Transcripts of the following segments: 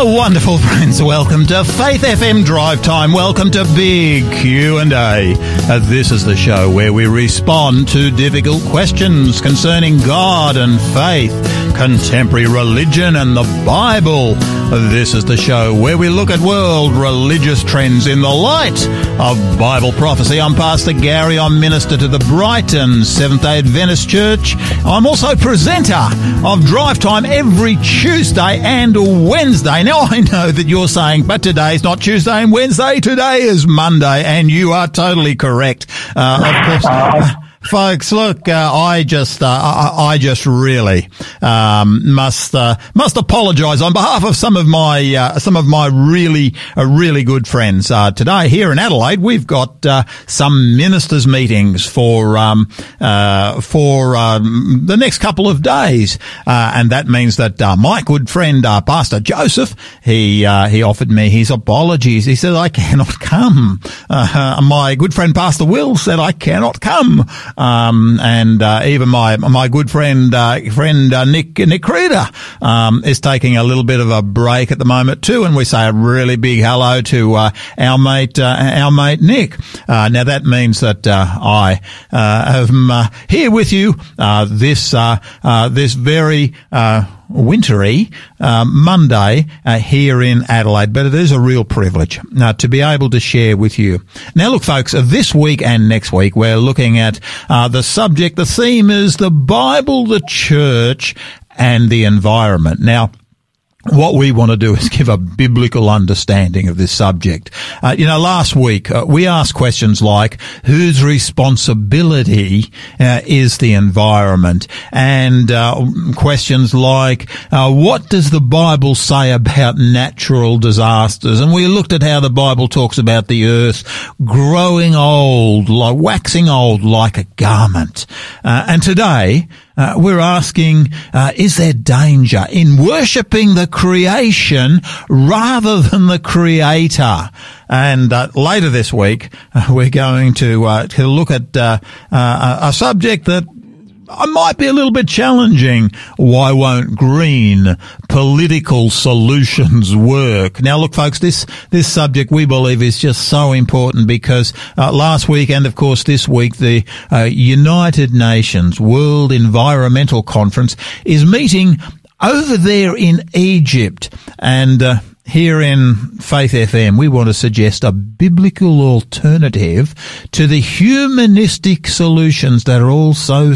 Hello, wonderful friends. Welcome to Faith FM Drive Time. Welcome to Big Q and A. Uh, this is the show where we respond to difficult questions concerning God and faith, contemporary religion, and the Bible. This is the show where we look at world religious trends in the light of Bible prophecy. I'm Pastor Gary. I'm minister to the Brighton Seventh Day Adventist Church. I'm also presenter of Drive Time every Tuesday and Wednesday. Now I know that you're saying, but today's not Tuesday and Wednesday. Today is Monday, and you are totally correct. Uh, of course. Folks, look, uh, I just, uh, I, I, just really um, must uh, must apologise on behalf of some of my uh, some of my really uh, really good friends. Uh, today here in Adelaide, we've got some ministers' meetings for um, for um, the next couple of days, and that means that my good friend Pastor Joseph he he offered me his apologies. He said I cannot come. my good friend Pastor Will said I cannot come. Um, and uh, even my my good friend uh, friend uh, Nick Nick Creeder um, is taking a little bit of a break at the moment too. And we say a really big hello to uh, our mate uh, our mate Nick. Uh, now that means that I am here with you this this very wintry uh, Monday uh, here in Adelaide, but it is a real privilege uh, to be able to share with you. Now, look, folks, this week and next week we're looking at uh, the subject. The theme is the Bible, the church, and the environment. Now, what we want to do is give a biblical understanding of this subject. Uh, you know, last week uh, we asked questions like, whose responsibility uh, is the environment? And uh, questions like, uh, what does the Bible say about natural disasters? And we looked at how the Bible talks about the earth growing old, like waxing old like a garment. Uh, and today, uh, we're asking, uh, is there danger in worshipping the creation rather than the creator? And uh, later this week, uh, we're going to, uh, to look at uh, a subject that I might be a little bit challenging. Why won't green political solutions work? Now, look, folks, this this subject we believe is just so important because uh, last week and of course this week the uh, United Nations World Environmental Conference is meeting over there in Egypt, and uh, here in Faith FM, we want to suggest a biblical alternative to the humanistic solutions that are also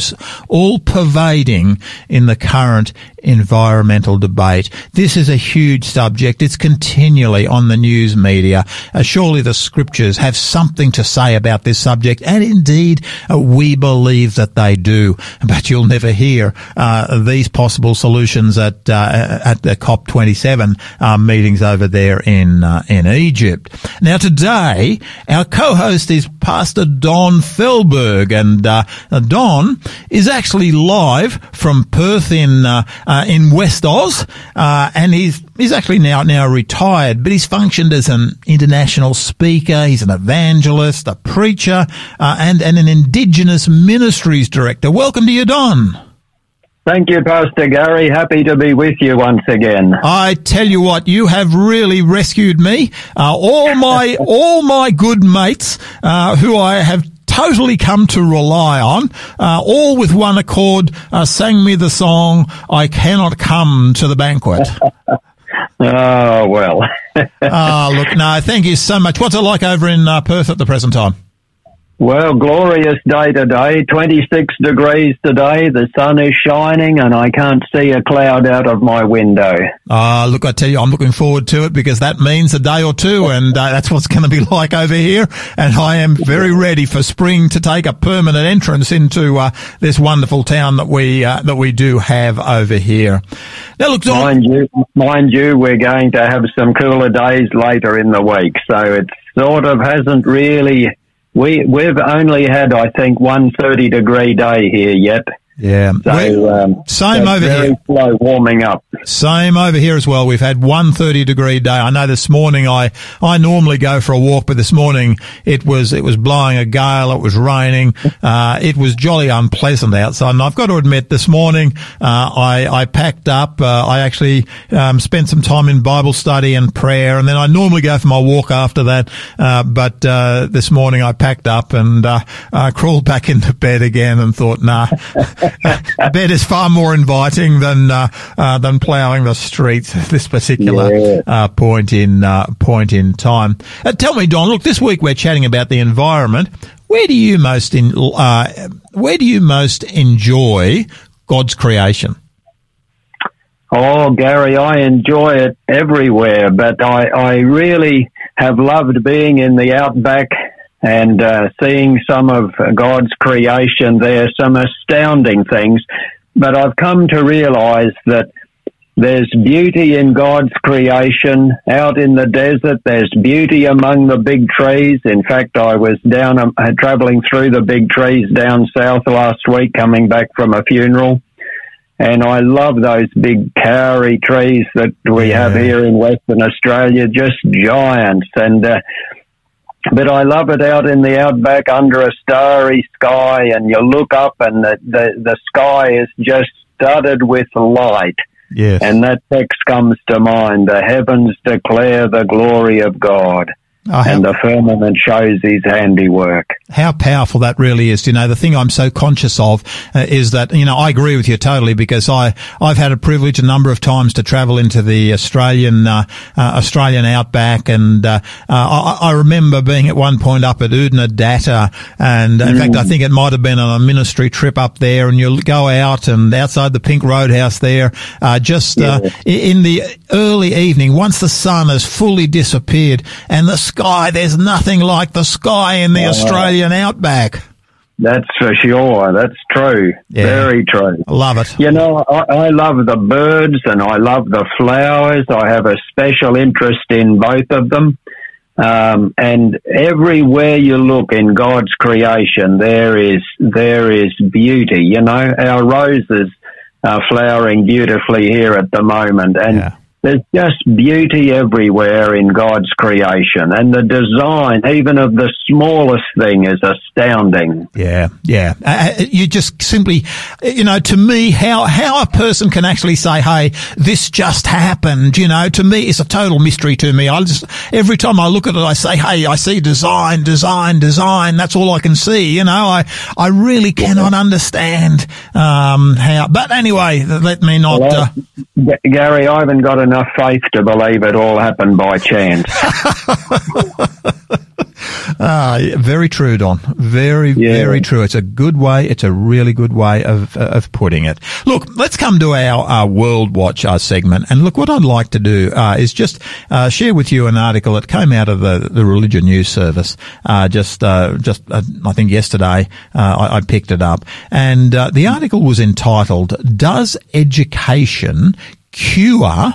all pervading in the current environmental debate. This is a huge subject. It's continually on the news media. Uh, surely the scriptures have something to say about this subject, and indeed uh, we believe that they do. But you'll never hear uh, these possible solutions at uh, at the COP27 uh, meetings over there in uh, in Egypt. Now today, our co-host is Pastor Don Felberg, and Don is actually live from Perth in uh, in West Oz, uh, and he's he's actually now now retired, but he's functioned as an international speaker. He's an evangelist, a preacher, uh, and and an Indigenous ministries director. Welcome to you, Don. Thank you, Pastor Gary. Happy to be with you once again. I tell you what, you have really rescued me. Uh, all my all my good mates uh, who I have totally come to rely on, uh, all with one accord, uh, sang me the song, I Cannot Come to the Banquet. oh, well. Ah, look, no, thank you so much. What's it like over in uh, Perth at the present time? Well, glorious day today. 26 degrees today. The sun is shining and I can't see a cloud out of my window. Ah, uh, look, I tell you, I'm looking forward to it because that means a day or two and uh, that's what's going to be like over here. And I am very ready for spring to take a permanent entrance into uh, this wonderful town that we, uh, that we do have over here. Now, look, mind you, mind you, we're going to have some cooler days later in the week. So it sort of hasn't really we we've only had, I think, one 30 degree day here yet. Yeah. So um, same over very here. slow warming up. Same over here as well. We've had one 30 degree day. I know this morning I, I normally go for a walk, but this morning it was, it was blowing a gale. It was raining. Uh, it was jolly unpleasant outside. And I've got to admit this morning, uh, I, I packed up. Uh, I actually, um, spent some time in Bible study and prayer. And then I normally go for my walk after that. Uh, but, uh, this morning I packed up and, uh, crawled back into bed again and thought, nah, bed is far more inviting than, than ploughing the streets at this particular yeah. uh, point in uh, point in time. Uh, tell me, Don. Look, this week we're chatting about the environment. Where do you most in uh, where do you most enjoy God's creation? Oh, Gary, I enjoy it everywhere, but I, I really have loved being in the outback and uh, seeing some of God's creation there, some astounding things. But I've come to realize that there's beauty in God's creation out in the desert. There's beauty among the big trees. In fact, I was down uh, traveling through the big trees down south last week, coming back from a funeral. And I love those big karri trees that we yeah. have here in Western Australia, just giants. And, uh, but I love it out in the outback under a starry sky and you look up and the, the, the sky is just studded with light Yes. And that text comes to mind. The heavens declare the glory of God. Oh, and the firmament shows his handiwork. How powerful that really is. You know, the thing I'm so conscious of uh, is that, you know, I agree with you totally because I, I've had a privilege a number of times to travel into the Australian, uh, uh, Australian outback. And, uh, uh, I, I, remember being at one point up at Oodnadatta. And in mm. fact, I think it might have been on a ministry trip up there and you'll go out and outside the Pink Roadhouse there, uh, just, yeah. in the early evening, once the sun has fully disappeared and the sky. There's nothing like the sky in the uh, Australian outback. That's for sure. That's true. Yeah. Very true. I love it. You know, I, I, love the birds and I love the flowers. I have a special interest in both of them. Um, and everywhere you look in God's creation, there is there is beauty. You know, our roses are flowering beautifully here at the moment, and yeah. There's just beauty everywhere in God's creation, and the design, even of the smallest thing, is astounding. Yeah, yeah. Uh, uh, you just simply, you know, to me, how how a person can actually say, "Hey, this just happened," you know, to me, it's a total mystery to me. I just every time I look at it, I say, "Hey, I see design, design, design." That's all I can see. You know, I I really cannot understand um, how. But anyway, let me not. Well, uh, Gary, I haven't got an enough faith to believe it all happened by chance. ah, very true, Don. Very, yeah. very true. It's a good way. It's a really good way of of putting it. Look, let's come to our, our World Watch uh, segment. And look, what I'd like to do uh, is just uh, share with you an article that came out of the, the Religion News Service uh, just uh, just uh, I think yesterday. I, I, picked it up, and the article was entitled "Does Education Cure?"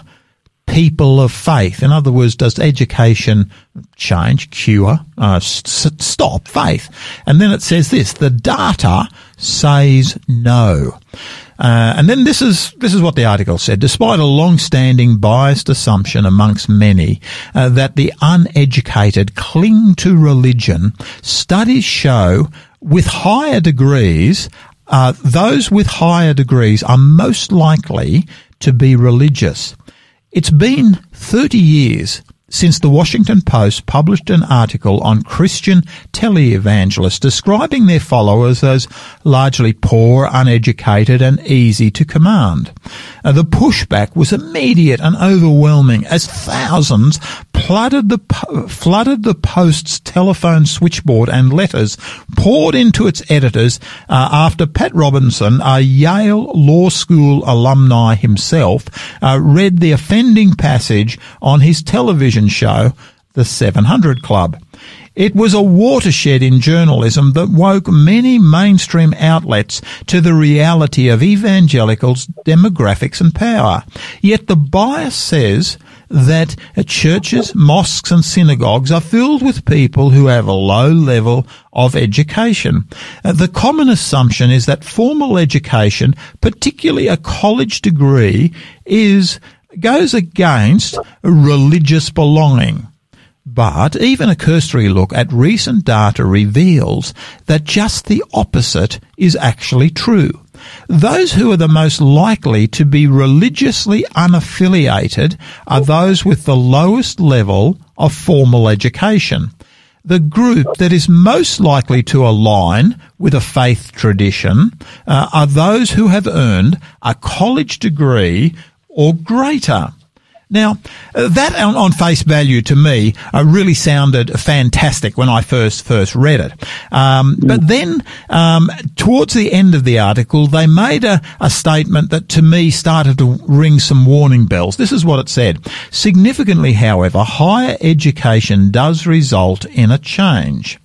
People of faith? In other words, does education change, cure, uh, st- stop faith? And then it says this, the data says no. Uh, and then this is this is what the article said. Despite a long-standing biased assumption amongst many uh, that the uneducated cling to religion, studies show with higher degrees, uh, those with higher degrees are most likely to be religious. It's been 30 years since the Washington Post published an article on Christian televangelists describing their followers as largely poor, uneducated, and easy to command. Uh, the pushback was immediate and overwhelming as thousands flooded the, flooded the Post's telephone switchboard and letters poured into its editors uh, after Pat Robertson, a Yale Law School alumni himself, uh, read the offending passage on his television show, The 700 Club. It was a watershed in journalism that woke many mainstream outlets to the reality of evangelicals, demographics and power. Yet the bias says that churches, mosques and synagogues are filled with people who have a low level of education. Uh, the common assumption is that formal education, particularly a college degree, is goes against religious belonging. But even a cursory look at recent data reveals that just the opposite is actually true. Those who are the most likely to be religiously unaffiliated are those with the lowest level of formal education. The group that is most likely to align with a faith tradition uh, are those who have earned a college degree or greater. Now, uh, that on, on, face value to me uh, really sounded fantastic when I first first read it. Um, mm. But then, um, towards the end of the article, they made a, a statement that to me started to ring some warning bells. This is what it said. Significantly, however, higher education does result in a change.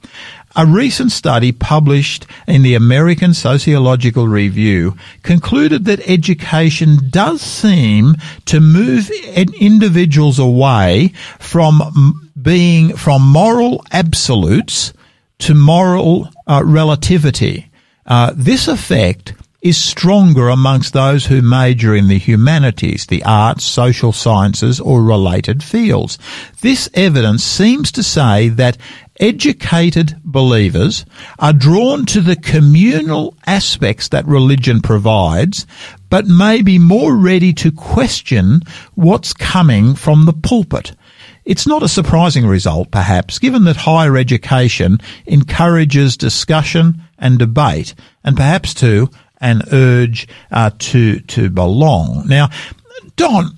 A recent study published in the American Sociological Review concluded that education does seem to move individuals away from being from moral absolutes to moral uh, relativity. Uh, this effect is stronger amongst those who major in the humanities, the arts, social sciences, or related fields. This evidence seems to say that educated believers are drawn to the communal aspects that religion provides, but may be more ready to question what's coming from the pulpit. It's not a surprising result, perhaps, given that higher education encourages discussion and debate, and perhaps too an urge uh, to to belong. Now, Don,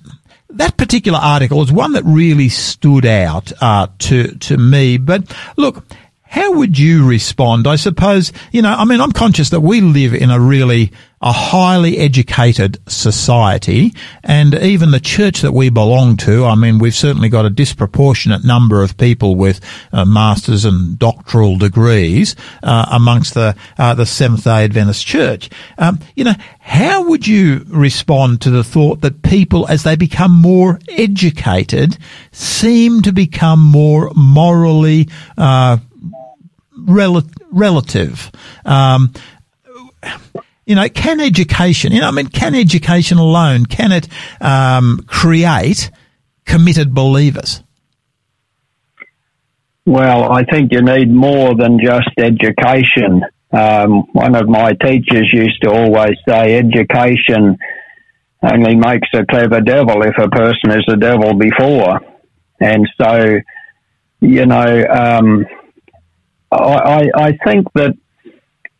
that particular article is one that really stood out uh, to to me. But look, how would you respond? I suppose you know. I mean, I'm conscious that we live in a really a highly educated society, and even the church that we belong to, I mean, we've certainly got a disproportionate number of people with uh, masters and doctoral degrees uh, amongst the uh, the Seventh Day Adventist Church. Um, you know, how would you respond to the thought that people, as they become more educated, seem to become more morally uh, rel- relative? Um, you know, can education, you know, I mean, can education alone, can it um, create committed believers? Well, I think you need more than just education. Um, one of my teachers used to always say education only makes a clever devil if a person is a devil before. And so, you know, um, I, I think that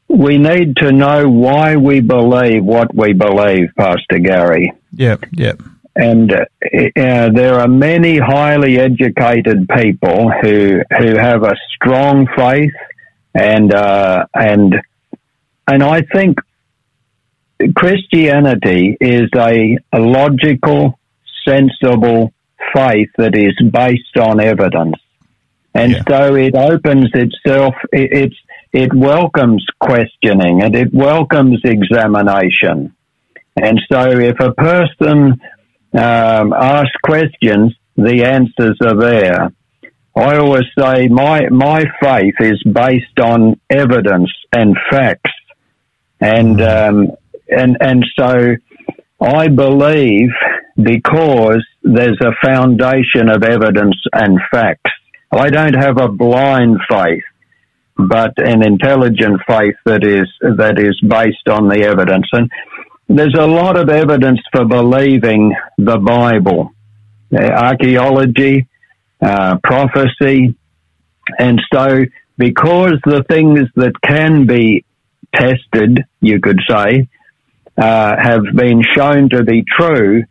we need to know why we believe what we believe, Pastor Gary. Yep, yep. And uh, uh, there are many highly educated people who who have a strong faith, and uh, and and I think Christianity is a, a logical, sensible faith that is based on evidence. And yeah. so it opens itself, it, it's it welcomes questioning and it welcomes examination. And so if a person um, asks questions, the answers are there. I always say my, my faith is based on evidence and facts. And, um, and, and so I believe because there's a foundation of evidence and facts. I don't have a blind faith but an intelligent faith that is that is based on the evidence. And there's a lot of evidence for believing the Bible, uh, archaeology, uh, prophecy, and so because the things that can be tested, you could say, uh, have been shown to be true,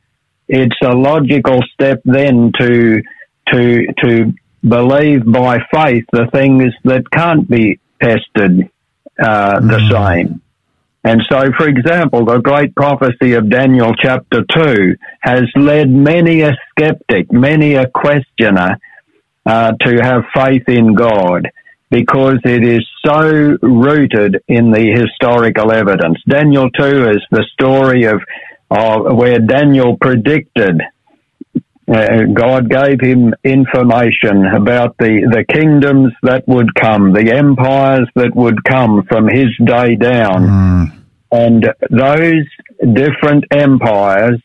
it's a logical step then to to to believe by faith the things that can't be tested uh, the mm. same. And so, for example, the great prophecy of Daniel chapter 2 has led many a skeptic, many a questioner uh, to have faith in God because it is so rooted in the historical evidence. Daniel 2 is the story of, of where Daniel predicted uh, God gave him information about the, the kingdoms that would come, the empires that would come from his day down. Mm. And those different empires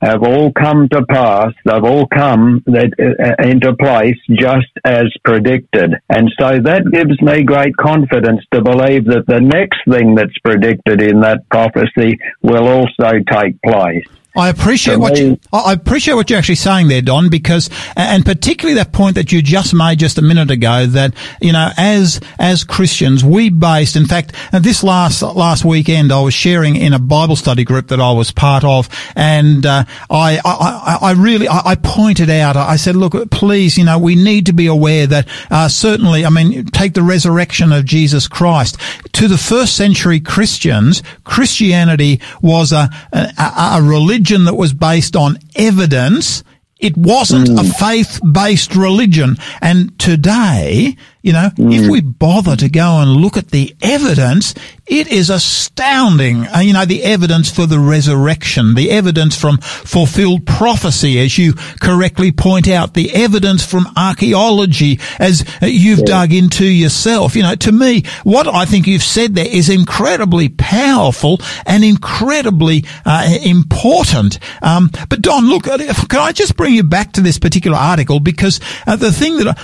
have all come to pass. They've all come that, uh, into place just as predicted. And so that gives me great confidence to believe that the next thing that's predicted in that prophecy will also take place. I appreciate what you, I appreciate what you're actually saying there, Don, because, and particularly that point that you just made just a minute ago that, you know, as, as Christians, we based, in fact, this last, last weekend I was sharing in a Bible study group that I was part of and, uh, I, I, I really, I, I, pointed out, I said, look, please, you know, we need to be aware that, uh, certainly, I mean, take the resurrection of Jesus Christ. To the first century Christians, Christianity was a, a, a religion religion that was based on evidence. It wasn't mm. a faith-based religion. And today, you know, mm. if we bother to go and look at the evidence, it is astounding. Uh, you know, the evidence for the resurrection, the evidence from fulfilled prophecy, as you correctly point out, the evidence from archaeology, as you've yeah. dug into yourself. You know, to me, what I think you've said there is incredibly powerful and incredibly uh, important. Um, but Don, look, uh, can I just bring you back to this particular article because uh, the thing that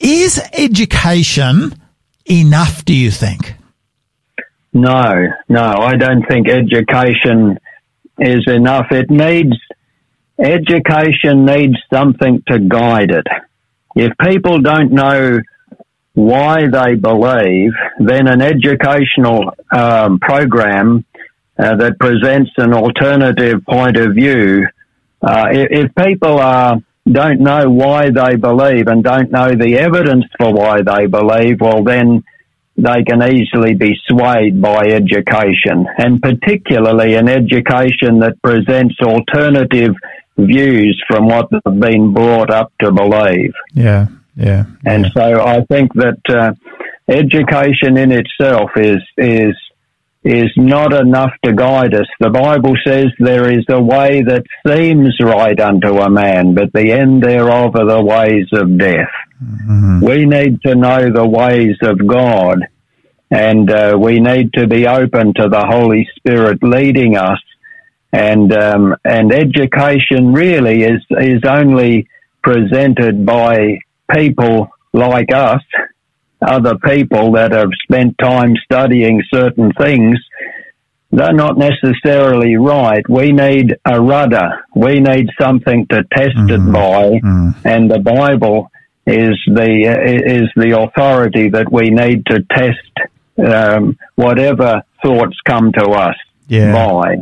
is education enough, do you think? No, no, I don't think education is enough. It needs, education needs something to guide it. If people don't know why they believe, then an educational um, program uh, that presents an alternative point of view, uh, if, if people are don't know why they believe and don't know the evidence for why they believe, well, then they can easily be swayed by education, and particularly an education that presents alternative views from what they've been brought up to believe. Yeah, yeah. And yeah. so I think that uh, education in itself is is is not enough to guide us. The Bible says there is a way that seems right unto a man, but the end thereof are the ways of death. Mm-hmm. We need to know the ways of God, and uh, we need to be open to the Holy Spirit leading us. And um, and education really is is only presented by people like us other people that have spent time studying certain things, they're not necessarily right. We need a rudder. We need something to test mm-hmm. it by, mm. and the Bible is the is the authority that we need to test um, whatever thoughts come to us yeah,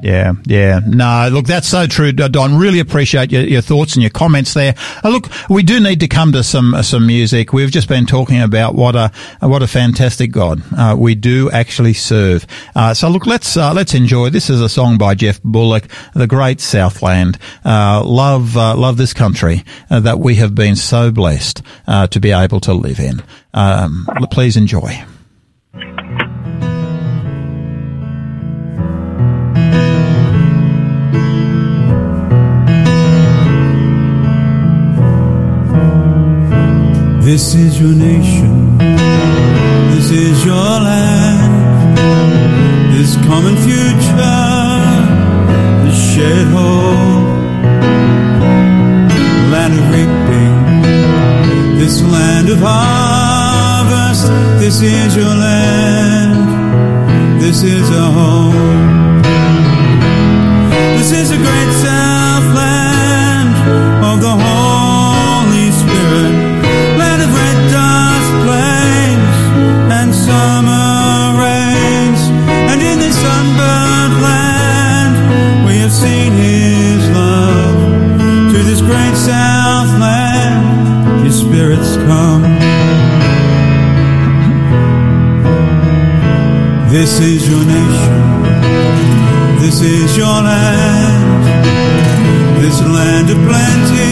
Yeah, yeah. No, look, that's so true, Don. Really appreciate your, your thoughts and your comments there. Uh, look, we do need to come to some uh, some music. We've just been talking about what a what a fantastic God uh, we do actually serve. Uh, so look, let's uh, let's enjoy. This is a song by Geoff Bullock, "The Great Southland." Uh, love love this country that we have been so blessed to be able to live in. Um, please enjoy. This is your nation, this is your land, this common future, this shared hope, land of reaping, this land of harvest, this is your land, this is a home, this is a great southland of the Holy This is your nation. This is your land. This land of plenty.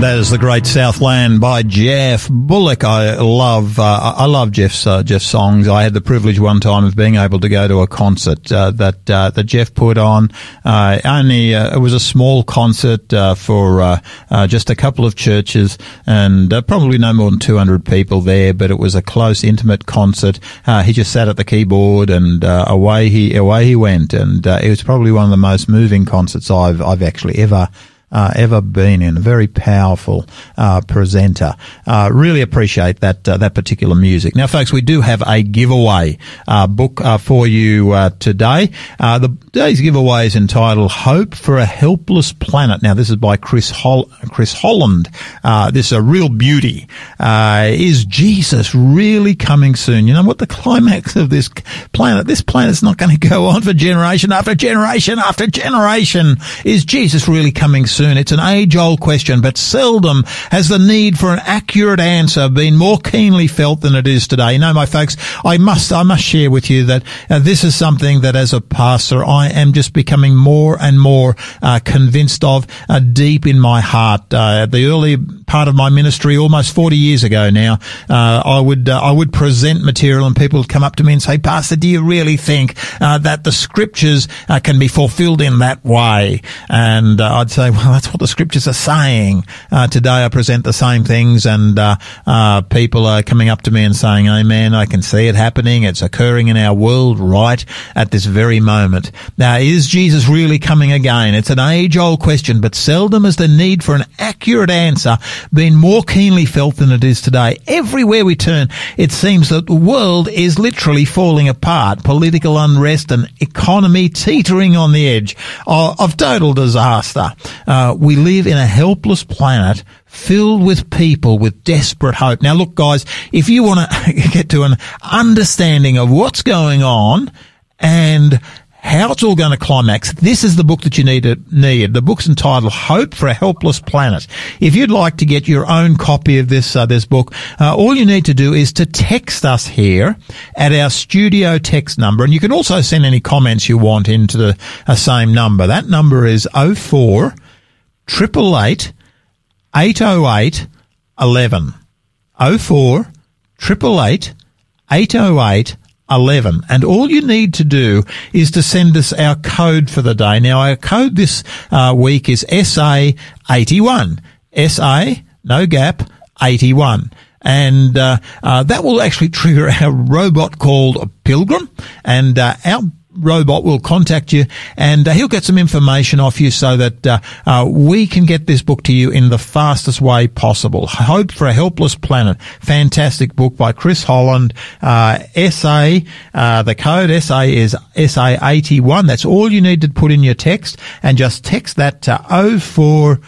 That is the Great Southland by Geoff Bullock. I love uh, I love Geoff's uh, Geoff's songs. I had the privilege one time of being able to go to a concert uh, that uh, that Geoff put on. Uh, only uh, it was a small concert for just a couple of churches and probably no more than two hundred people there. But it was a close, intimate concert. he just sat at the keyboard and away he away he went. And it was probably one of the most moving concerts I've I've actually ever uh, ever been in. A very powerful uh, presenter. Uh, really appreciate that uh, that particular music. Now, folks, we do have a giveaway uh, book for you today. the day's giveaway is entitled "Hope for a Helpless Planet." Now, this is by Chris Hol- Chris Holland. this is a real beauty. is Jesus really coming soon? You know what the climax of this planet? This planet's not going to go on for generation after generation after generation. Is Jesus really coming soon? Soon. It's an age old question, but seldom has the need for an accurate answer been more keenly felt than it is today. No, my folks, I must, I must share with you that uh, this is something that as a pastor, I am just becoming more and more uh, convinced of uh, deep in my heart. Uh, the early part of my ministry, almost 40 years ago now, uh, I would, uh, I would present material and people would come up to me and say, Pastor, do you really think that the scriptures can be fulfilled in that way? And I'd say, well, that's what the scriptures are saying. Uh, today I present the same things and uh, uh, people are coming up to me and saying, Amen, I can see it happening. It's occurring in our world right at this very moment. Now, is Jesus really coming again? It's an age old question, but seldom has the need for an accurate answer been more keenly felt than it is today. Everywhere we turn, it seems that the world is literally falling apart. Political unrest and economy teetering on the edge of, of total disaster. Uh, uh, we live in a helpless planet filled with people with desperate hope. Now, look, guys, if you want to get to an understanding of what's going on and how it's all going to climax. This is the book that you need to need. The book's entitled "Hope for a Helpless Planet." If you'd like to get your own copy of this uh, this book, uh, all you need to do is to text us here at our studio text number, and you can also send any comments you want into the uh, same number. That number is 04 triple eight eight oh eight eleven oh four triple eight eight oh eight 11. And all you need to do is to send us our code for the day. Now, our code this uh, week is SA81. SA, no gap, 81 and uh, uh, that will actually trigger our robot called Pilgrim, and uh, our robot will contact you and uh, he'll get some information off you so that uh, uh, we can get this book to you in the fastest way possible. Hope for a Helpless Planet. Fantastic book by Chris Holland. Uh, SA, uh, the code SA is SA81. That's all you need to put in your text and just text that to 04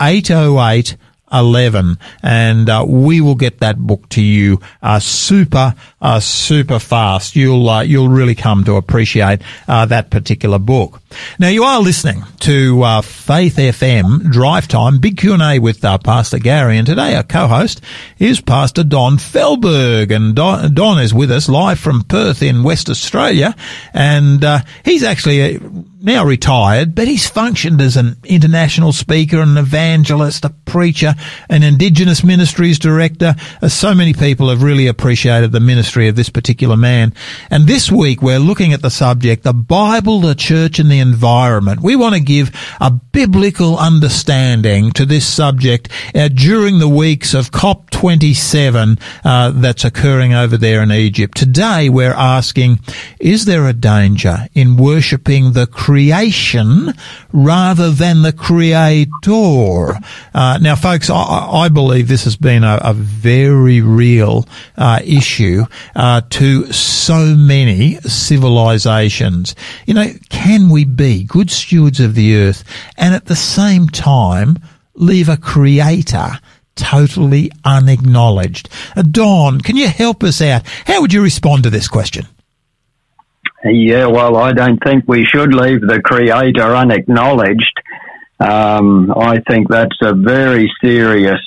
808 11 and uh, we will get that book to you uh, super uh, super fast. You'll uh, you'll really come to appreciate uh, that particular book. Now you are listening to uh, Faith FM Drive Time Big Q&A with Pastor Gary and today our co-host is Pastor Don Felberg and Don, Don, is with us live from Perth in West Australia and he's actually now retired, but he's functioned as an international speaker, an evangelist, a preacher, an Indigenous Ministries director. Uh, so many people have really appreciated the ministry of this particular man. And this week we're looking at the subject, the Bible, the church and the environment. We want to give a biblical understanding to this subject uh, during the weeks of COP27 uh, that's occurring over there in Egypt. Today we're asking, is there a danger in worshipping the creation rather than the creator. Uh, now, folks, I, I, believe this has been a, a very real uh, issue uh, to so many civilizations. You know, can we be good stewards of the earth and at the same time leave a creator? totally unacknowledged. Uh, Don, can you help us out? How would you respond to this question? Yeah, well, I don't think we should leave the Creator unacknowledged. Um, I think that's a very serious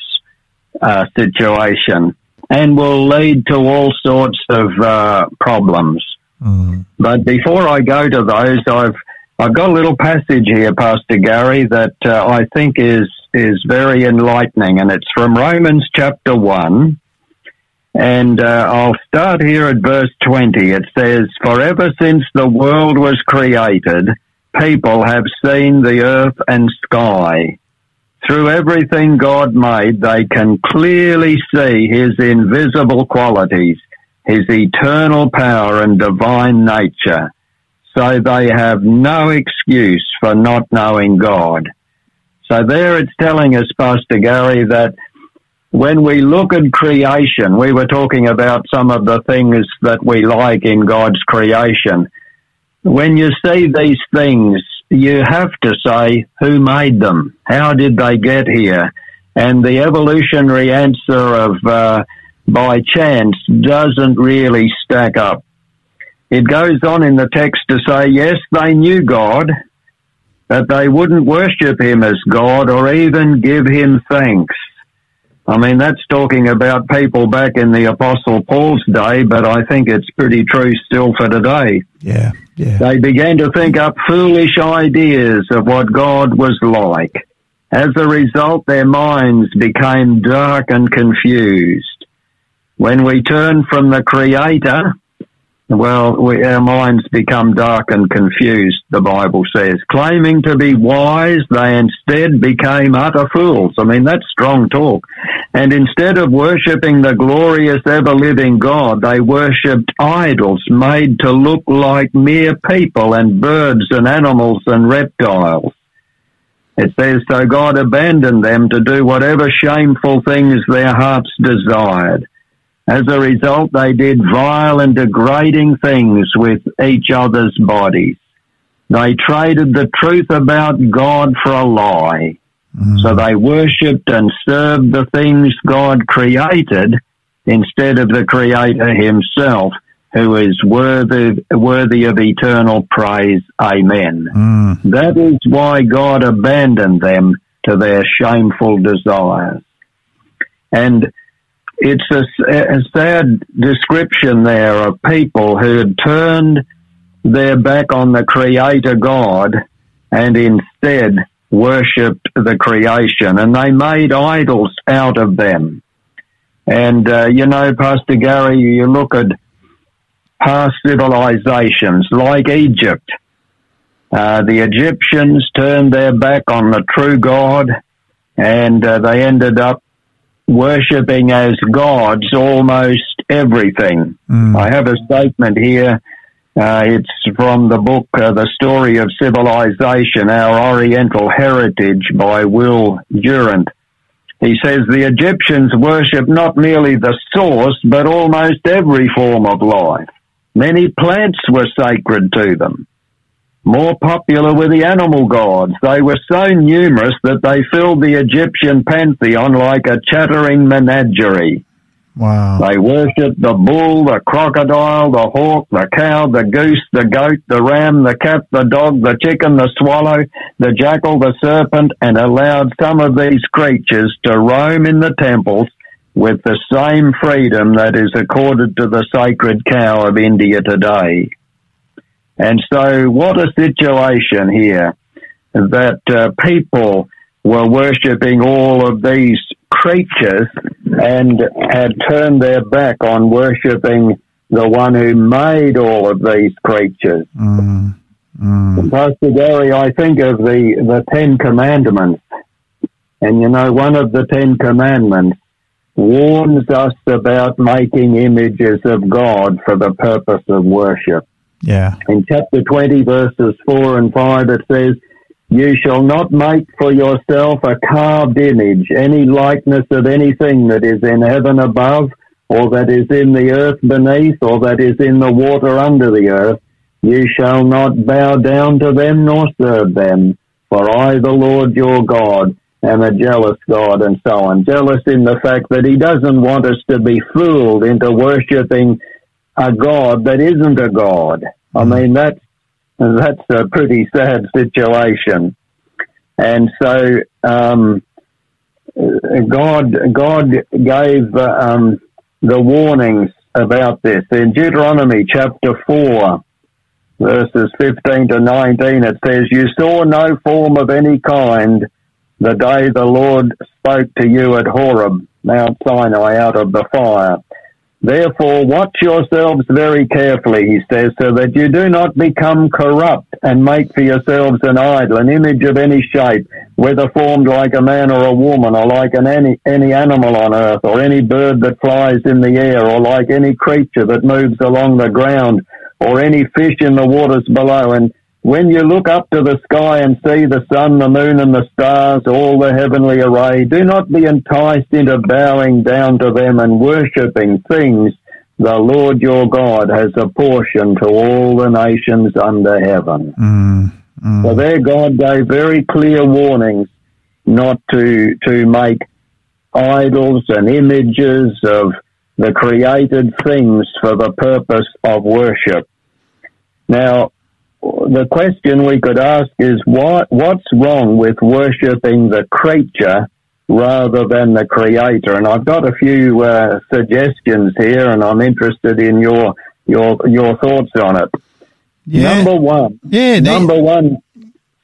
uh, situation. and will lead to all sorts of uh, problems. Mm. But before I go to those, I've I've got a little passage here, Pastor Gary, that uh, I think is is very enlightening, and it's from Romans chapter one. And uh, I'll start here at verse 20. It says, For ever since the world was created, people have seen the earth and sky. Through everything God made, they can clearly see His invisible qualities, His eternal power and divine nature. So they have no excuse for not knowing God. So there it's telling us, Pastor Gary, that when we look at creation, we were talking about some of the things that we like in God's creation. When you see these things, you have to say, who made them? How did they get here? And the evolutionary answer of uh, by chance doesn't really stack up. It goes on in the text to say, yes, they knew God, but they wouldn't worship him as God or even give him thanks. I mean, that's talking about people back in the Apostle Paul's day, but I think it's pretty true still for today. Yeah, yeah. They began to think up foolish ideas of what God was like. As a result, their minds became dark and confused. When we turn from the Creator, well, we, our minds become dark and confused, the Bible says. Claiming to be wise, they instead became utter fools. I mean, that's strong talk. And instead of worshipping the glorious ever living God, they worshipped idols made to look like mere people and birds and animals and reptiles. It says, so God abandoned them to do whatever shameful things their hearts desired. As a result, they did vile and degrading things with each other's bodies. They traded the truth about God for a lie. Mm. So they worshipped and served the things God created instead of the Creator Himself, who is worthy, worthy of eternal praise. Amen. Mm. That is why God abandoned them to their shameful desires. And it's a, a sad description there of people who had turned their back on the Creator God and instead worshipped the creation and they made idols out of them. And, uh, you know, Pastor Gary, you look at past civilizations like Egypt. Uh, the Egyptians turned their back on the true God and uh, they ended up worshipping as gods almost everything. Mm. I have a statement here. Uh, it's from the book, uh, The Story of Civilization, Our Oriental Heritage by Will Durant. He says the Egyptians worship not merely the source, but almost every form of life. Many plants were sacred to them more popular were the animal gods. They were so numerous that they filled the Egyptian pantheon like a chattering menagerie. Wow. They worshipped the bull, the crocodile, the hawk, the cow, the goose, the goat, the ram, the cat, the dog, the chicken, the swallow, the jackal, the serpent, and allowed some of these creatures to roam in the temples with the same freedom that is accorded to the sacred cow of India today. And so, what a situation here that uh, people were worshipping all of these creatures and had turned their back on worshipping the one who made all of these creatures. Mm, mm. Pastor Gary, I think of the, the Ten Commandments. And you know, one of the Ten Commandments warns us about making images of God for the purpose of worship. Yeah. In chapter 20, verses 4 and 5, it says, You shall not make for yourself a carved image, any likeness of anything that is in heaven above, or that is in the earth beneath, or that is in the water under the earth. You shall not bow down to them nor serve them. For I, the Lord your God, am a jealous God, and so on. Jealous in the fact that he doesn't want us to be fooled into worshipping a God that isn't a God. I hmm. mean, that's, that's a pretty sad situation. And so, um, God, God gave, um, the warnings about this. In Deuteronomy chapter 4, verses 15 to 19, it says, You saw no form of any kind the day the Lord spoke to you at Horeb, Mount Sinai, out of the fire. Therefore, watch yourselves very carefully, he says, so that you do not become corrupt and make for yourselves an idol, an image of any shape, whether formed like a man or a woman, or like an any, any animal on earth, or any bird that flies in the air, or like any creature that moves along the ground, or any fish in the waters below. And when you look up to the sky and see the sun, the moon, and the stars, all the heavenly array, do not be enticed into bowing down to them and worshipping things the Lord your God has apportioned to all the nations under heaven. Mm, mm. So there God gave very clear warnings not to, to make idols and images of the created things for the purpose of worship. Now, the question we could ask is what what's wrong with worshipping the creature rather than the creator? And I've got a few uh, suggestions here, and I'm interested in your your your thoughts on it. Yeah. Number one. Yeah, Number one.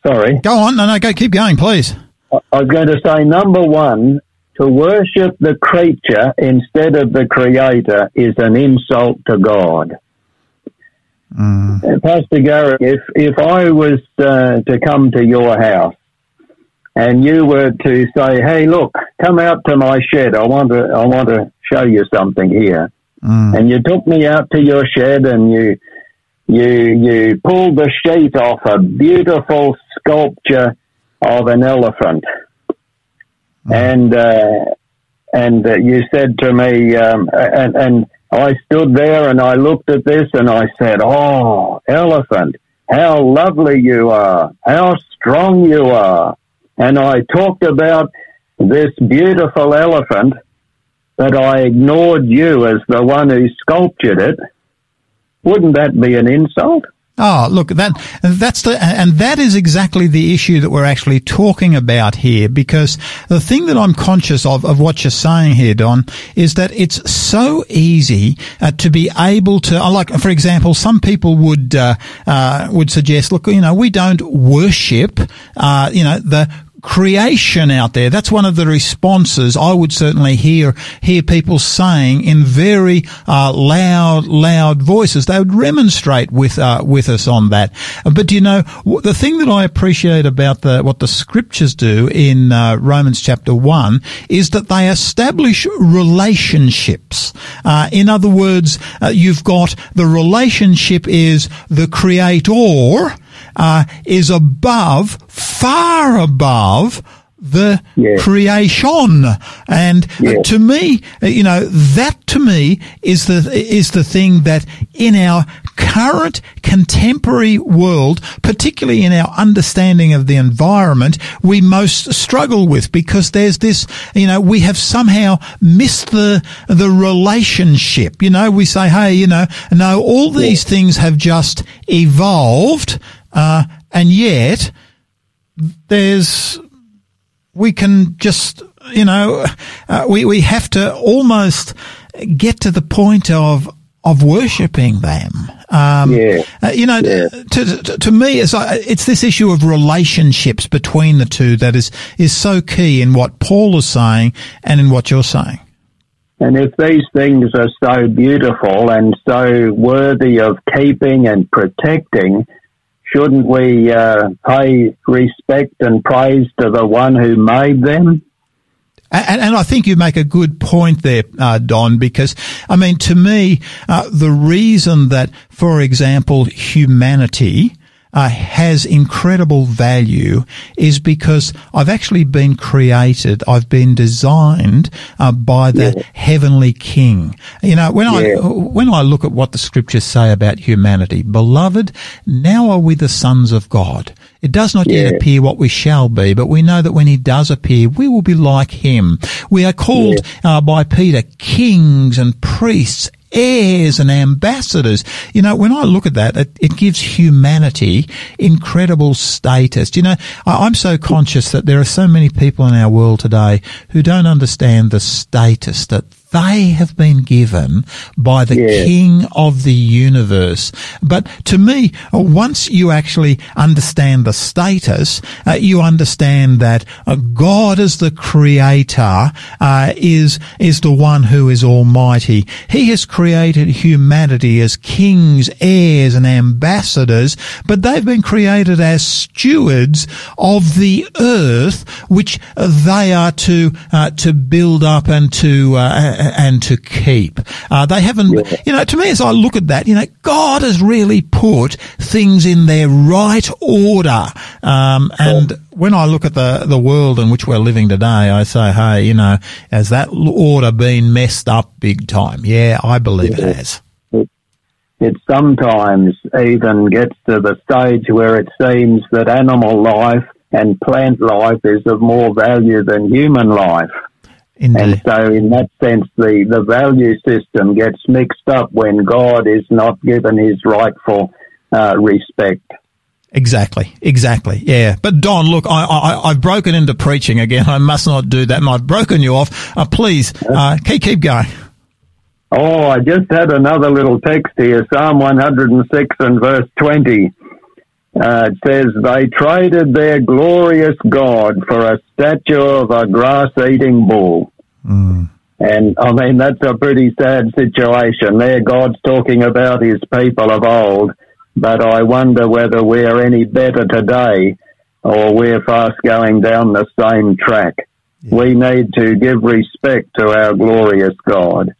Sorry, Go on. No, no, go. Keep going, please. I I was going to say number one. To worship the creature instead of the creator is an insult to God. Mm. Uh, Pastor Gary, if if I was uh, to come to your house and you were to say, "Hey, look, come out to my shed. I want to I want to show you something here," Mm. and you took me out to your shed and you you you pulled the sheet off a beautiful sculpture of an elephant, and uh, and uh, you said to me, um, and and I stood there and I looked at this and I said, "Oh, elephant, how lovely you are, how strong you are," and I talked about this beautiful elephant, but I ignored you as the one who sculptured it. Wouldn't that be an insult? Oh, look, that, that's the, and that is exactly the issue that we're actually talking about here because the thing that I'm conscious of, of what you're saying here, Don, is that it's so easy uh, to be able to, uh, like, for example, some people would, uh, uh, would suggest, look, you know, we don't worship, uh, you know, the creation out there. That's one of the responses I would certainly hear hear people saying in very uh, loud, loud voices. They would remonstrate with uh, with us on that. But you know the thing that I appreciate about the what the scriptures do in uh, Romans chapter one is that they establish relationships. Uh, in other words, uh, you've got the relationship is the creator uh, is above, far above the Yeah. creation. And uh, Yeah. to me, uh, you know, that to me is the, is the thing that in our current contemporary world, particularly in our understanding of the environment, we most struggle with because there's this, you know, we have somehow missed the, the relationship. You know, we say, hey, you know, no, all these things have just evolved, uh, and yet there's we can just, you know, uh, we, we have to almost get to the point of, of worshipping them. Um, Yeah. uh, you know, Yeah. to, to, to me, it's, it's this issue of relationships between the two that is, is so key in what Paul is saying and in what you're saying. And if these things are so beautiful and so worthy of keeping and protecting, shouldn't we uh, pay respect and praise to the one who made them? And, and I think you make a good point there, uh, Don, because I mean, to me, uh, the reason that, for example, humanity uh, has incredible value is because I've actually been created, I've been designed uh, by the Yeah. heavenly King. You know, when I when I look at what the scriptures say about humanity, beloved, now are we the sons of God. It does not yet appear what we shall be, but we know that when he does appear, we will be like him. We are called uh, by Peter kings and priests, heirs and ambassadors. You know, when I look at that, it, it gives humanity incredible status. You know, I, I'm so conscious that there are so many people in our world today who don't understand the status that they have been given by the Yeah. King of the universe. But to me, uh, once you actually understand the status, uh, you understand that uh, God as the creator uh, is is the one who is almighty. He has created humanity as kings, heirs, and ambassadors, but they've been created as stewards of the earth, which they are to uh, to build up and to uh, and to keep. Uh, they haven't, you know. To me, as I look at that, you know, God has really put things in their right order. Um, and when I look at the the world in which we're living today, I say, hey, you know, has that order been messed up big time? Yeah, I believe it has. It sometimes even gets to the stage where it seems that animal life and plant life is of more value than human life. And so, in that sense, the, the value system gets mixed up when God is not given his rightful uh, respect. Exactly, exactly. Yeah, but Don, look, I, I I've broken into preaching again. I must not do that, and I've broken you off. Uh, please, uh, keep keep going. Oh, I just had another little text here Psalm 106 and verse 20. Uh, it says, They traded their glorious God for a statue of a grass eating bull. And I mean, that's a pretty sad situation. There, God's talking about his people of old, but I wonder whether we're any better today or we're fast going down the same track. We need to give respect to our glorious God.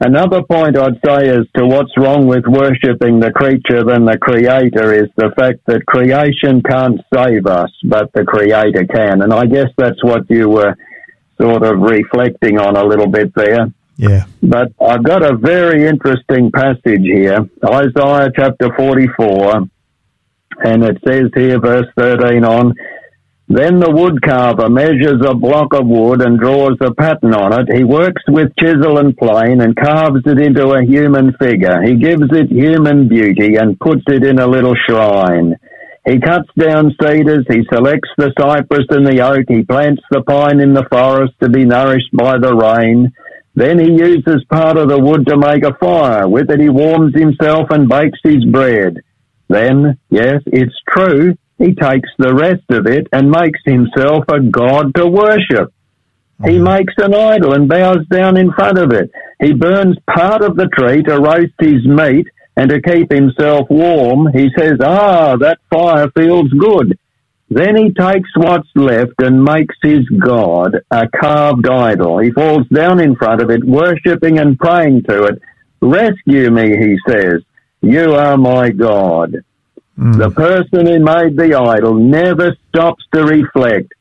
Another point I'd say as to what's wrong with worshipping the creature than the creator is the fact that creation can't save us, but the creator can. And I guess that's what you were sort of reflecting on a little bit there. Yeah. But I've got a very interesting passage here, Isaiah chapter 44, and it says here, verse 13 on, then the woodcarver measures a block of wood and draws a pattern on it. He works with chisel and plane and carves it into a human figure. He gives it human beauty and puts it in a little shrine. He cuts down cedars, he selects the cypress and the oak, he plants the pine in the forest to be nourished by the rain. Then he uses part of the wood to make a fire. With it he warms himself and bakes his bread. Then, yes, it's true, he takes the rest of it and makes himself a god to worship. He makes an idol and bows down in front of it. He burns part of the tree to roast his meat and to keep himself warm. He says, Ah, that fire feels good. Then he takes what's left and makes his God a carved idol. He falls down in front of it, worshipping and praying to it. Rescue me, he says. You are my God. The person who made the idol never stops to reflect.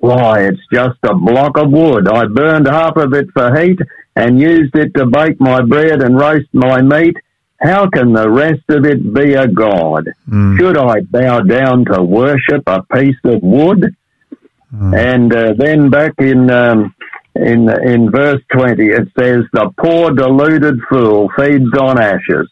Why, it's just a block of wood. I burned half of it for heat and used it to bake my bread and roast my meat. How can the rest of it be a god? Should I bow down to worship a piece of wood? And uh, then back in um, in in verse twenty, it says, "The poor deluded fool feeds on ashes.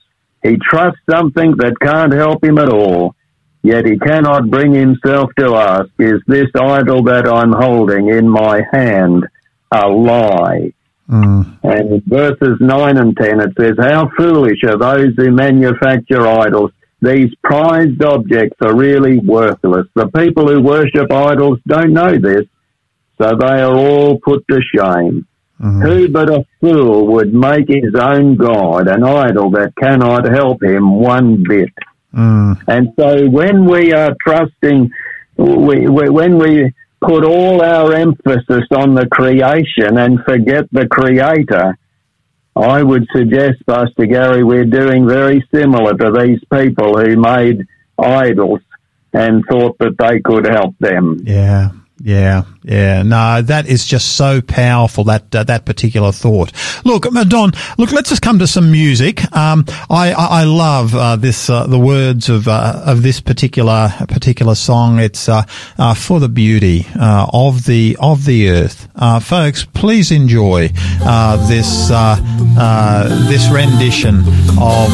He trusts something that can't help him at all. Yet he cannot bring himself to ask, Is this idol that I'm holding in my hand a lie? Mm. And in verses 9 and 10, it says, How foolish are those who manufacture idols. These prized objects are really worthless. The people who worship idols don't know this, so they are all put to shame. Mm-hmm. Who but a fool would make his own God an idol that cannot help him one bit? Mm. And so when we are trusting, we, we, when we put all our emphasis on the creation and forget the creator, I would suggest, Pastor Gary, we're doing very similar to these people who made idols and thought that they could help them. Yeah. Yeah, yeah, no, that is just so powerful. That uh, that particular thought. Look, uh, Don. Look, let's just come to some music. Um, I, I I love uh, this uh, the words of uh, of this particular particular song. It's uh, for the beauty of the of the earth, folks. Please enjoy uh, this this rendition of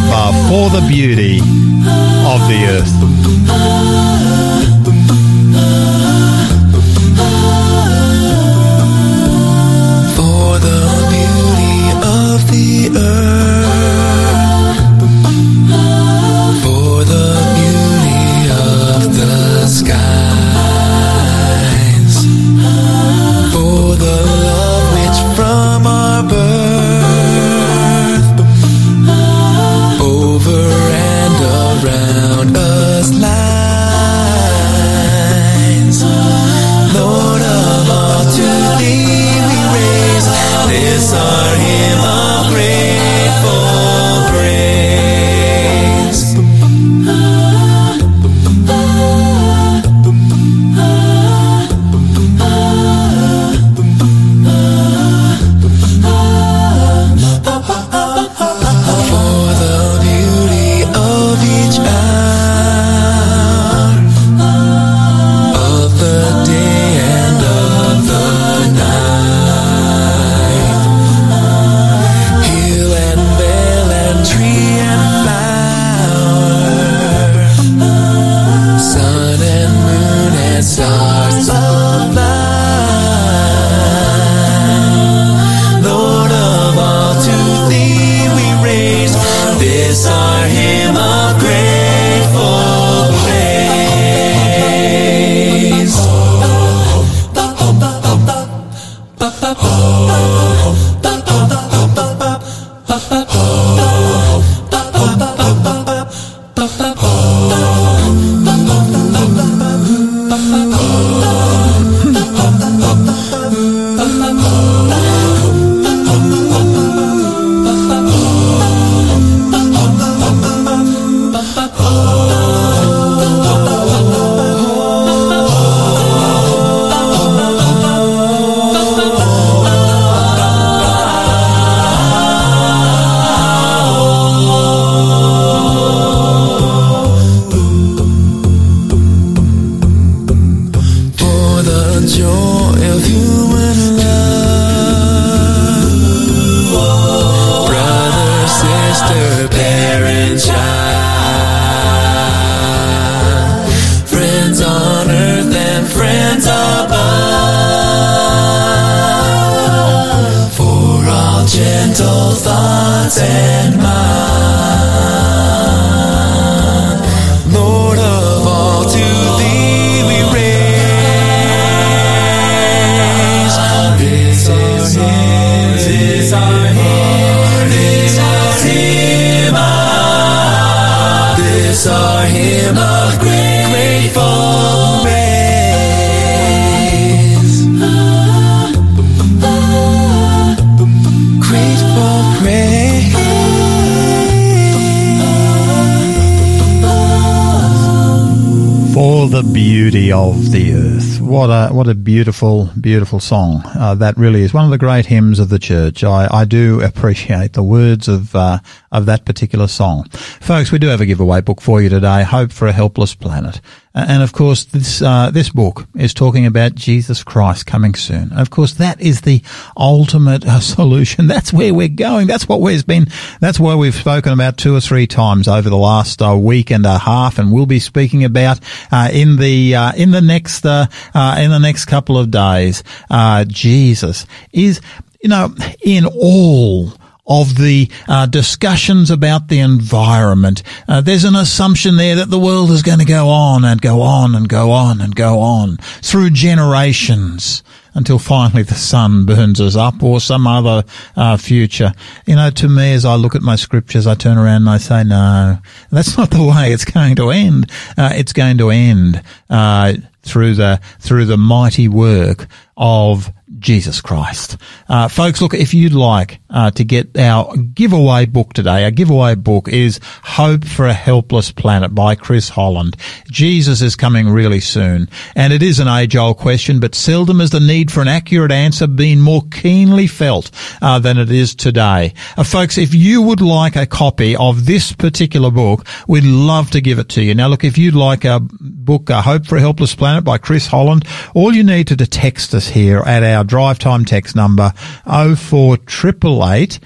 for the beauty of the earth. What a beautiful beautiful song uh, that really is one of the great hymns of the church. I, I do appreciate the words of uh, of that particular song, folks. We do have a giveaway book for you today. Hope for a helpless planet. And of course, this uh, this book is talking about Jesus Christ coming soon. Of course, that is the ultimate uh, solution. That's where we're going. That's what we've been. That's why we've spoken about two or three times over the last uh, week and a half, and we'll be speaking about uh, in the uh, in the next uh, in the next couple of days. Jesus is, you know, in all of the uh, discussions about the environment. Uh, there's an assumption there that the world is going to go on and go on and go on and go on through generations until finally the sun burns us up or some other uh, future. You know, to me, as I look at my scriptures, I turn around and I say, no, that's not the way it's going to end. Uh, it's going to end uh, through the through the mighty work of Jesus Christ. Uh, folks, look, if you'd like uh, to get our giveaway book today, our giveaway book is Hope for a Helpless Planet by Chris Holland. Jesus is coming really soon. And it is an age-old question, but seldom has the need for an accurate answer been more keenly felt uh, than it is today. Uh, folks, if you would like a copy of this particular book, we'd love to give it to you. Now, look, if you'd like a book, Hope for a Helpless Planet by Chris Holland, all you need to, to text us here at our drive time text number 04888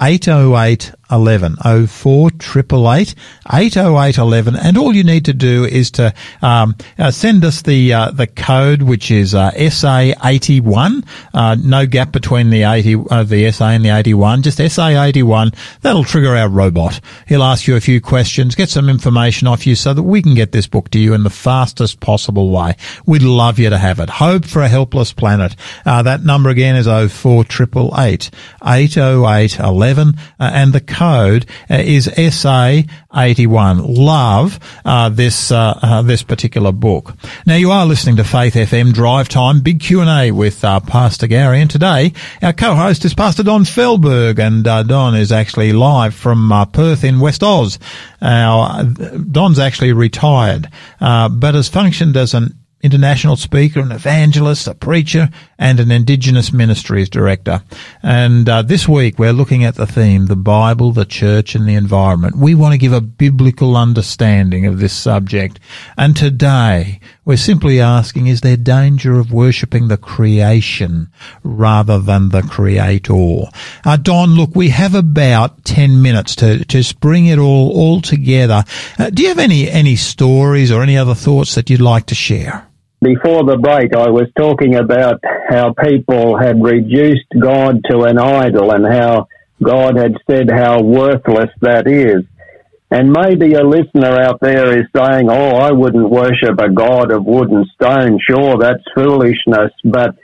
808 11 04 888 808 11 and all you need to do is to um, uh, send us the uh, the code which is uh, SA81 uh, no gap between the 80 uh, the SA and the 81 just SA81 that'll trigger our robot. He'll ask you a few questions get some information off you so that we can get this book to you in the fastest possible way. We'd love you to have it. Hope for a helpless planet. Uh, that number again is 04 888 808 11 and the code uh, is SA81. Love uh, this uh, uh, this particular book. Now you are listening to Faith FM Drive Time, big Q and A with uh, Pastor Gary, and today our co-host is Pastor Don Fehlberg, and Don is actually live from Perth in West Oz. Now Don's actually retired, but has functioned as an international speaker, an evangelist, a preacher, and an Indigenous Ministries Director. And uh, this week we're looking at the theme, the Bible, the Church, and the Environment. We want to give a biblical understanding of this subject. And today we're simply asking, is there danger of worshipping the creation rather than the Creator? Uh, Don, look, we have about 10 minutes to, to bring it all, all together. Uh, do you have any, any stories or any other thoughts that you'd like to share? Before the break, I was talking about how people had reduced God to an idol and how God had said how worthless that is. And maybe a listener out there is saying, Oh, I wouldn't worship a God of wood and stone. Sure, that's foolishness. But,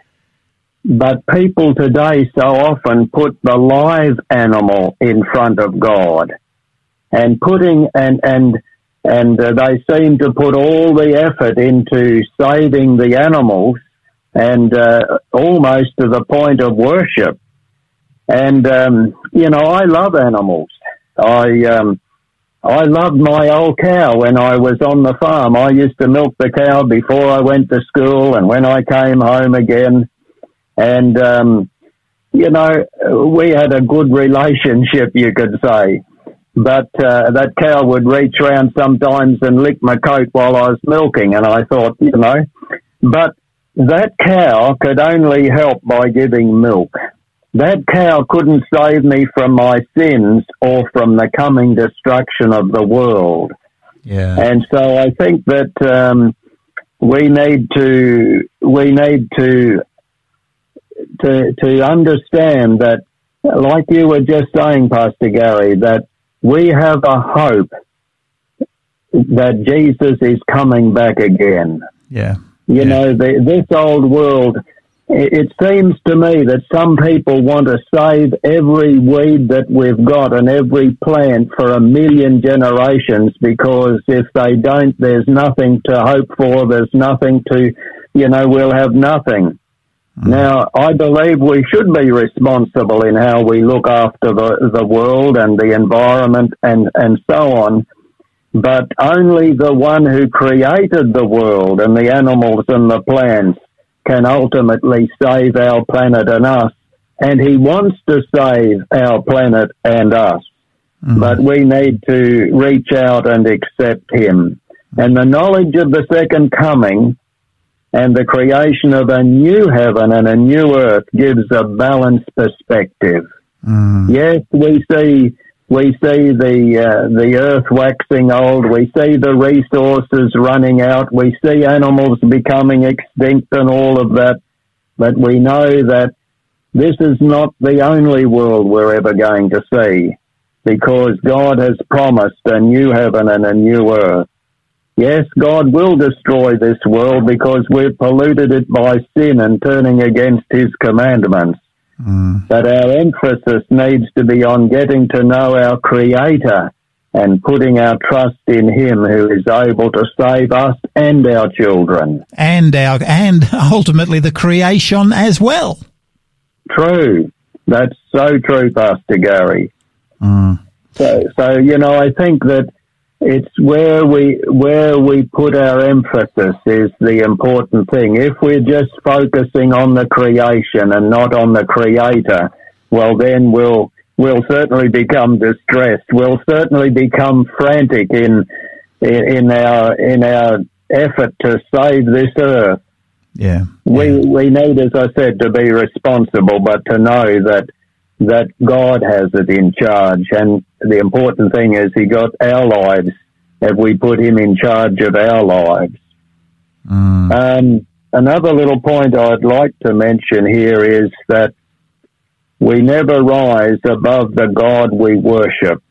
but people today so often put the live animal in front of God and putting, and, and, and uh, they seem to put all the effort into saving the animals and uh, almost to the point of worship. And um, you know, I love animals. I um, I loved my old cow when I was on the farm. I used to milk the cow before I went to school and when I came home again. And um, you know, we had a good relationship, you could say but uh, that cow would reach around sometimes and lick my coat while I was milking, and I thought, you know, but that cow could only help by giving milk. that cow couldn't save me from my sins or from the coming destruction of the world. Yeah. And so I think that um, we need to we need to to to understand that, like you were just saying, Pastor Gary, that we have a hope that Jesus is coming back again. Yeah. You Yeah. know, the, this old world, it, it seems to me that some people want to save every weed that we've got and every plant for a million generations because if they don't, there's nothing to hope for. There's nothing to, you know, we'll have nothing. Mm-hmm. Now, I believe we should be responsible in how we look after the, the world and the environment and, and so on but only the one who created the world and the animals and the plants can ultimately save our planet and us. And he wants to save our planet and us. Mm-hmm. But we need to reach out and accept him. And the knowledge of the second coming and the creation of a new heaven and a new earth gives a balanced perspective. Yes, we see we see the uh, the earth waxing old. We see the resources running out. We see animals becoming extinct and all of that. But we know that this is not the only world we're ever going to see, because God has promised a new heaven and a new earth. Yes, God will destroy this world because we've polluted it by sin and turning against His commandments mm. but our emphasis needs to be on getting to know our Creator and putting our trust in Him who is able to save us and our children. And our and ultimately the creation as well. True. That's so true, Pastor Gary. Mm. So, so, you know, I think that it's where we, where we put our emphasis is the important thing. If we're just focusing on the creation and not on the creator, well, then we'll, we'll certainly become distressed. We'll certainly become frantic in, in, in our, in our effort to save this earth. Yeah. We we need, as I said, to be responsible, but to know that that God has it in charge. And the important thing is, He got our lives. If we put Him in charge of our lives. Um, another little point I'd like to mention here is that we never rise above the God we worship.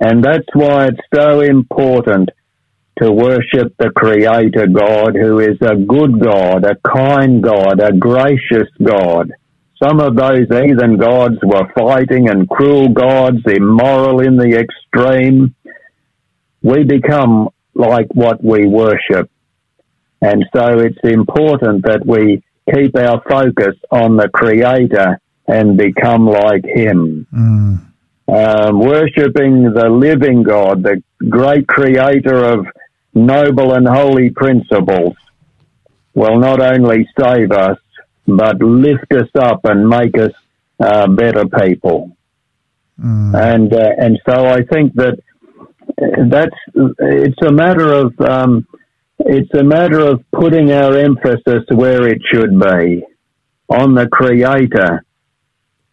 And that's why it's so important to worship the Creator God, who is a good God, a kind God, a gracious God. Some of those heathen gods were fighting and cruel gods, immoral in the extreme. We become like what we worship. And so it's important that we keep our focus on the Creator and become like Him. Um, worshipping the living God, the great Creator of noble and holy principles, will not only save us, but lift us up and make us uh, better people. And uh, and so I think that uh, that's it's a matter of um, it's a matter of putting our emphasis where it should be on the Creator.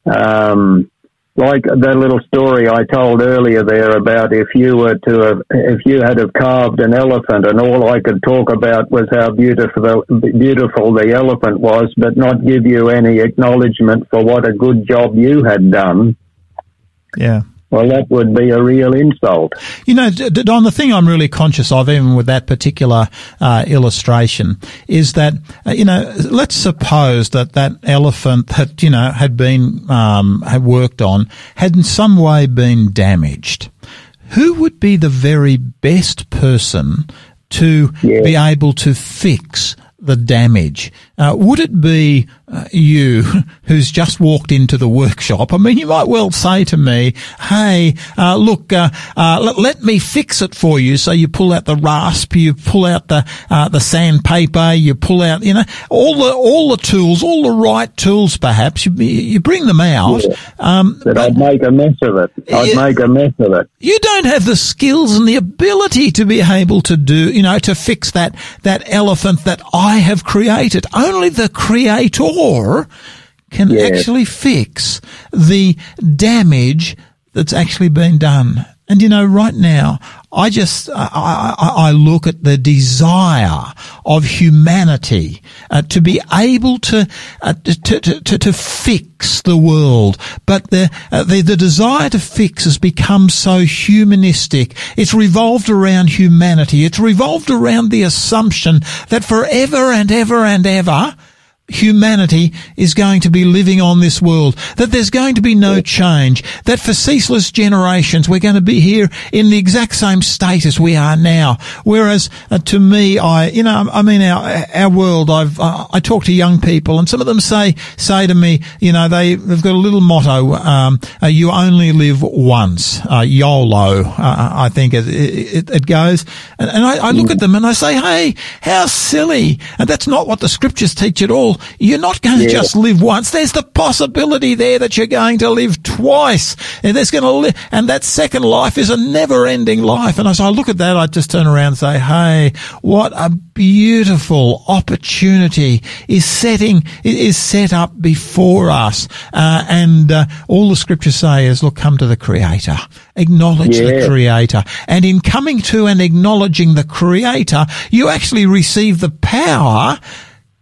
Um, like that little story I told earlier there about if you were to have, if you had have carved an elephant and all I could talk about was how beautiful beautiful the elephant was, but not give you any acknowledgement for what a good job you had done. Yeah. Well, that would be a real insult. You know, Don, the thing I'm really conscious of, even with that particular uh, illustration, is that, uh, you know, let's suppose that that elephant that, you know, had been, um, had worked on, had in some way been damaged. Who would be the very best person to Yeah. be able to fix the damage? Uh, would it be uh, you who's just walked into the workshop? I mean, you might well say to me, "Hey, uh, look, uh, uh, let, let me fix it for you." So you pull out the rasp, you pull out the uh, the sandpaper, you pull out, you know, all the all the tools, all the right tools. Perhaps you you bring them out. Um, That but I'd make a mess of it. I'd Yeah. make a mess of it. you don't have the skills and the ability to be able to do, you know, to fix that, that elephant that I have created. Only the creator can Yes. actually fix the damage that's actually been done. And you know, right now, I just, I, I, I look at the desire of humanity uh, to be able to, uh, to, to, to, to fix the world. But the, uh, the, the desire to fix has become so humanistic. It's revolved around humanity. It's revolved around the assumption that forever and ever and ever, humanity is going to be living on this world, that there's going to be no change, that for ceaseless generations we're going to be here in the exact same state as we are now. Whereas uh, to me, I, you know, I mean, our, our world, I've, uh, I talk to young people and some of them say, say to me, you know, they, they've got a little motto, um, uh, you only live once, uh, YOLO, uh, I think it, it, it goes. And, and I, I look at them and I say, hey, how silly. And that's not what the scriptures teach at all. You're not going to Yeah. just live once. There's the possibility there that you're going to live twice. And there's going to live, and that second life is a never ending life. And as I look at that, I just turn around and say, hey, what a beautiful opportunity is setting, is set up before us. Uh, and, uh, all the scriptures say is, look, come to the creator. Acknowledge the creator. And in coming to and acknowledging the creator, you actually receive the power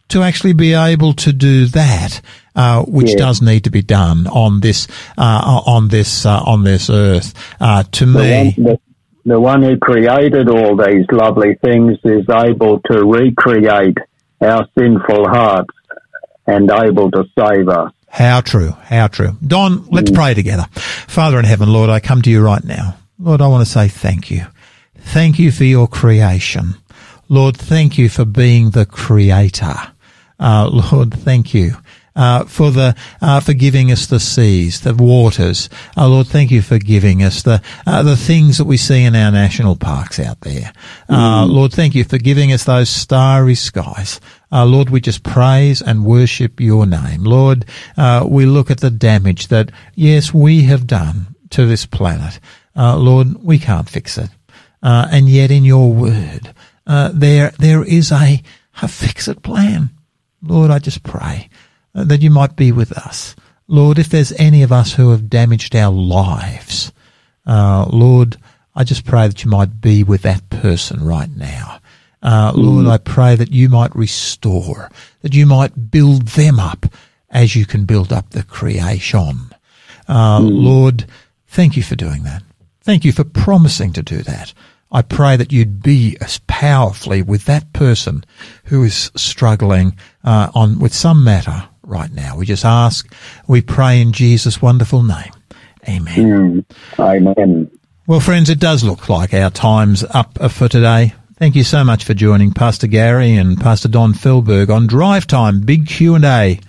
to actually be able to do that, uh, which Yeah. does need to be done on this, uh, on this, uh, on this earth. Uh, to The me, one, the, the one who created all these lovely things is able to recreate our sinful hearts and able to save us. How true, how true. Don, let's pray together. Father in heaven, Lord, I come to you right now. Lord, I want to say thank you. Thank you for your creation. Lord, thank you for being the creator. Uh, Lord, thank you. Uh, for the uh, for giving us the seas, the waters, uh, Lord, thank you for giving us the uh, the things that we see in our national parks out there. Uh, Lord, thank you for giving us those starry skies. Uh, Lord, we just praise and worship your name. Lord, uh, we look at the damage that, yes, we have done to this planet. Uh, Lord, we can't fix it. Uh, and yet in your word, uh, there, there is a, a fix-it plan. Lord, I just pray uh, that you might be with us. Lord, if there's any of us who have damaged our lives, uh, Lord, I just pray that you might be with that person right now. Uh, Lord, I pray that you might restore, that you might build them up as you can build up the creation. Uh, Lord, thank you for doing that. Thank you for promising to do that. I pray that you'd be as powerfully with that person who is struggling uh, on with some matter right now. We just ask, we pray in Jesus' wonderful name. Amen. Amen. Well, friends, it does look like our time's up for today. Thank you so much for joining Pastor Gary and Pastor Don Fehlberg on Drive Time Big Q and A.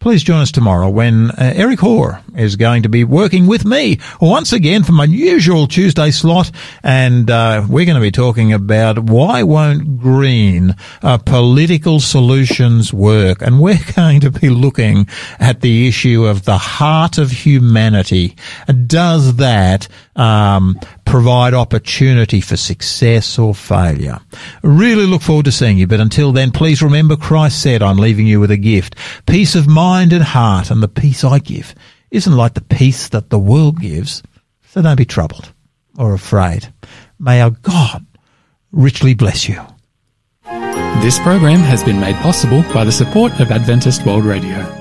Please join us tomorrow when uh, Eric Hoare is going to be working with me once again for my usual Tuesday slot, and uh, we're going to be talking about why won't green uh, political solutions work, and we're going to be looking at the issue of the heart of humanity. Does that um, provide opportunity for success or failure. Really look forward to seeing you, but until then, please remember Christ said, I'm leaving you with a gift, peace of mind and heart, and the peace I give isn't like the peace that the world gives, so don't be troubled or afraid. May our God richly bless you. This program has been made possible by the support of Adventist World Radio.